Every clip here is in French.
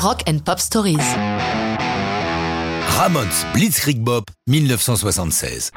Rock and Pop Stories. Ramones Blitzkrieg Bop 1976.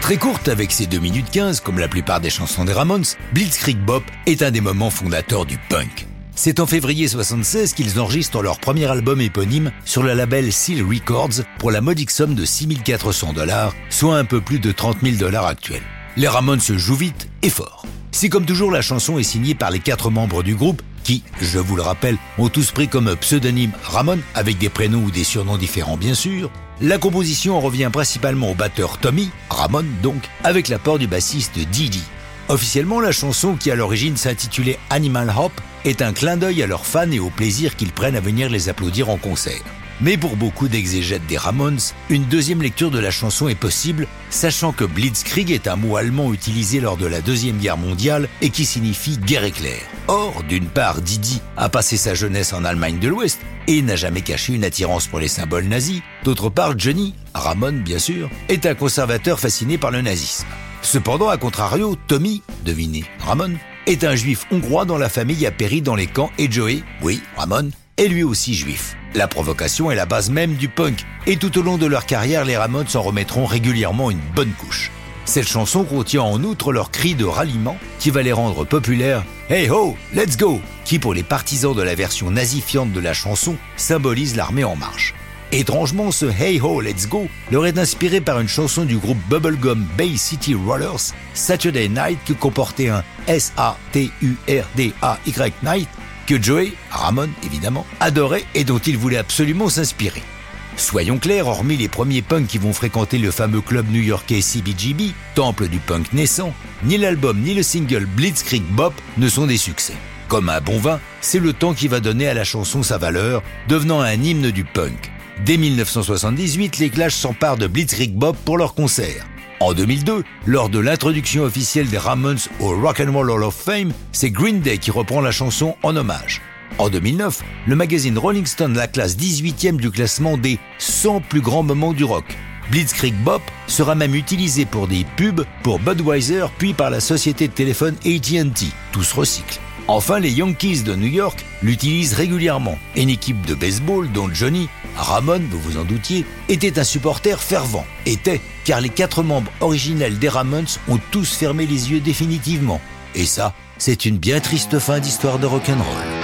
Très courte avec ses 2 minutes 15 comme la plupart des chansons des Ramones, Blitzkrieg Bop est un des moments fondateurs du punk. C'est en février 76 qu'ils enregistrent leur premier album éponyme sur le label Seal Records pour la modique somme de 6400 dollars, soit un peu plus de 30 000 dollars actuels. Les Ramones se jouent vite et fort. Si comme toujours la chanson est signée par les quatre membres du groupe, qui, je vous le rappelle, ont tous pris comme pseudonyme Ramon, avec des prénoms ou des surnoms différents bien sûr, la composition en revient principalement au batteur Tommy, Ramon donc, avec l'apport du bassiste Didi. Officiellement, la chanson qui à l'origine s'intitulait Animal Hop est un clin d'œil à leurs fans et au plaisir qu'ils prennent à venir les applaudir en concert. Mais pour beaucoup d'exégètes des Ramones, une deuxième lecture de la chanson est possible, sachant que Blitzkrieg est un mot allemand utilisé lors de la Deuxième Guerre mondiale et qui signifie guerre éclair. Or, d'une part, Didi a passé sa jeunesse en Allemagne de l'Ouest et n'a jamais caché une attirance pour les symboles nazis. D'autre part, Johnny, Ramon bien sûr, est un conservateur fasciné par le nazisme. Cependant, à contrario, Tommy, devinez, Ramon, est un juif hongrois dont la famille a péri dans les camps et Joey, oui, Ramon, est lui aussi juif. La provocation est la base même du punk, et tout au long de leur carrière, les Ramones s'en remettront régulièrement une bonne couche. Cette chanson contient en outre leur cri de ralliement qui va les rendre populaires Hey ho, let's go qui pour les partisans de la version nazifiante de la chanson symbolise l'armée en marche. Étrangement, ce Hey Ho Let's Go leur est inspiré par une chanson du groupe Bubblegum Bay City Rollers, Saturday Night, qui comportait un S-A-T-U-R-D-A-Y Night, que Joey, Ramon évidemment, adorait et dont il voulait absolument s'inspirer. Soyons clairs, hormis les premiers punks qui vont fréquenter le fameux club new-yorkais CBGB, temple du punk naissant, ni l'album ni le single Blitzkrieg Bop ne sont des succès. Comme un bon vin, c'est le temps qui va donner à la chanson sa valeur, devenant un hymne du punk. Dès 1978, les Clash s'emparent de Blitzkrieg Bop pour leur concert. En 2002, lors de l'introduction officielle des Ramones au Rock and Roll Hall of Fame, c'est Green Day qui reprend la chanson en hommage. En 2009, le magazine Rolling Stone la classe 18e du classement des 100 plus grands moments du rock. Blitzkrieg Bop sera même utilisé pour des pubs pour Budweiser puis par la société de téléphone AT&T. Tous recyclent. Enfin, les Yankees de New York l'utilisent régulièrement. Une équipe de baseball dont Johnny, Ramon, vous vous en doutiez, était un supporter fervent. Était, car les quatre membres originels des Ramones ont tous fermé les yeux définitivement. Et ça, c'est une bien triste fin d'histoire de rock'n'roll.